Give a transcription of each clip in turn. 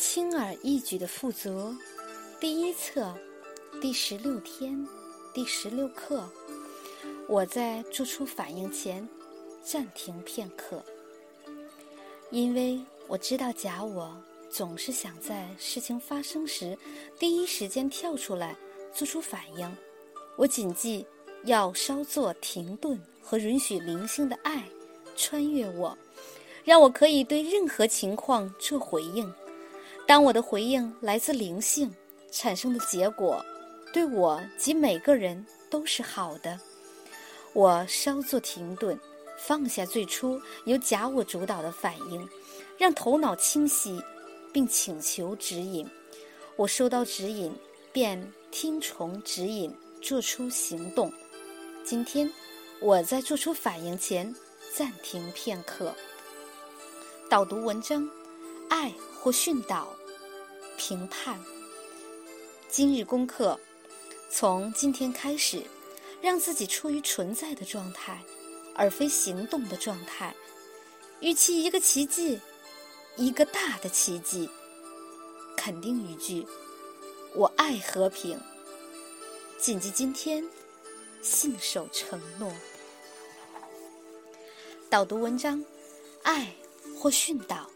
轻而易举的富足，第一册，第十六天，第十六课。我在做出反应前暂停片刻，因为我知道假我总是想在事情发生时第一时间跳出来做出反应。我谨记要稍作停顿和允许灵性的爱穿越我，让我可以对任何情况做回应。当我的回应来自灵性产生的结果，对我及每个人都是好的。我稍作停顿，放下最初由假我主导的反应，让头脑清晰，并请求指引。我收到指引，便听从指引，做出行动。今天，我在做出反应前暂停片刻。导读文章：爱或训导、评判。今日功课：从今天开始。让自己处于存在的状态，而非行动的状态。与其一个奇迹，一个大的奇迹。肯定语句：我爱和平。谨记今天，信守承诺。导读文章：爱或训导。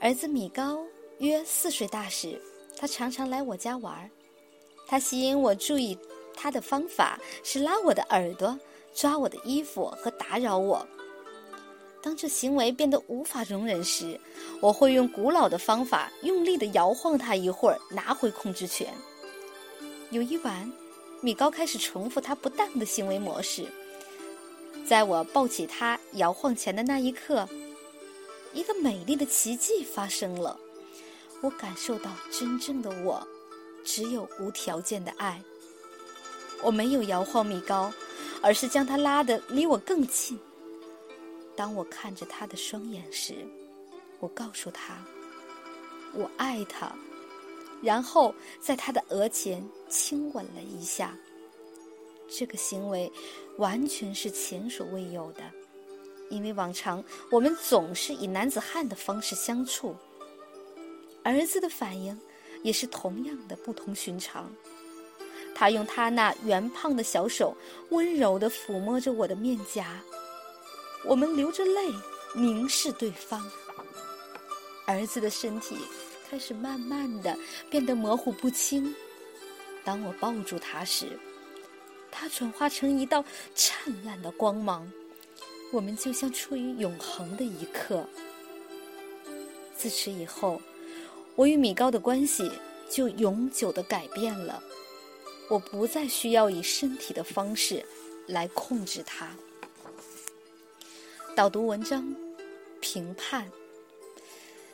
儿子米高约四岁大时，他常常来我家玩儿。他吸引我注意。他的方法是拉我的耳朵、抓我的衣服和打扰我。当这行为变得无法容忍时，我会用古老的方法用力地摇晃他一会儿，拿回控制权。有一晚，米高开始重复他不当的行为模式。在我抱起他摇晃前的那一刻，一个美丽的奇迹发生了。我感受到真正的我，只有无条件的爱。我没有摇晃米高，而是将他拉得离我更近。当我看着他的双眼时，我告诉他：“我爱他。”然后在他的额前亲吻了一下。这个行为完全是前所未有的，因为往常我们总是以男子汉的方式相处。儿子的反应也是同样的不同寻常。他用他那圆胖的小手温柔地抚摸着我的面颊，我们流着泪凝视对方。儿子的身体开始慢慢的变得模糊不清。当我抱住他时，他转化成一道灿烂的光芒，我们就像处于永恒的一刻。自此以后，我与米高的关系就永久的改变了。我不再需要以身体的方式来控制它。导读文章，评判。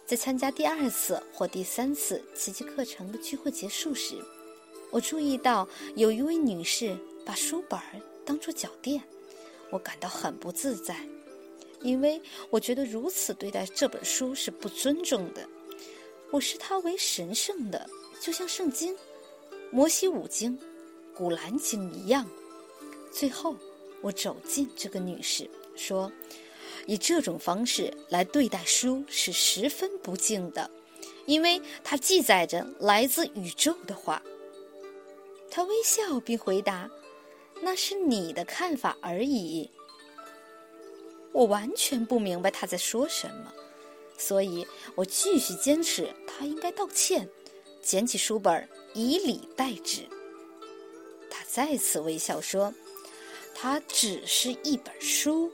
在参加第二次或第三次奇迹课程的聚会结束时，我注意到有一位女士把书本当作脚垫，我感到很不自在，因为我觉得如此对待这本书是不尊重的。我视它为神圣的，就像圣经。摩西五经、古兰经一样。最后，我走近这个女士，说：“以这种方式来对待书是十分不敬的，因为它记载着来自宇宙的话。”她微笑并回答：“那是你的看法而已。”我完全不明白她在说什么，所以我继续坚持他应该道歉。捡起书本，以礼代之。他再次微笑说：“它只是一本书。”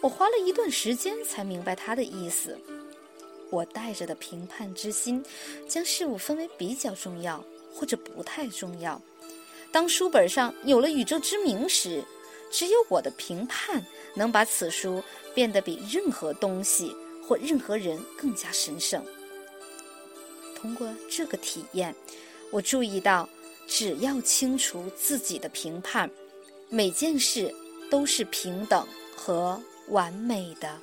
我花了一段时间才明白他的意思。我带着的评判之心，将事物分为比较重要或者不太重要。当书本上有了宇宙之名时，只有我的评判能把此书变得比任何东西或任何人更加神圣。通过这个体验，我注意到，只要清除自己的评判，每件事都是平等和完美的。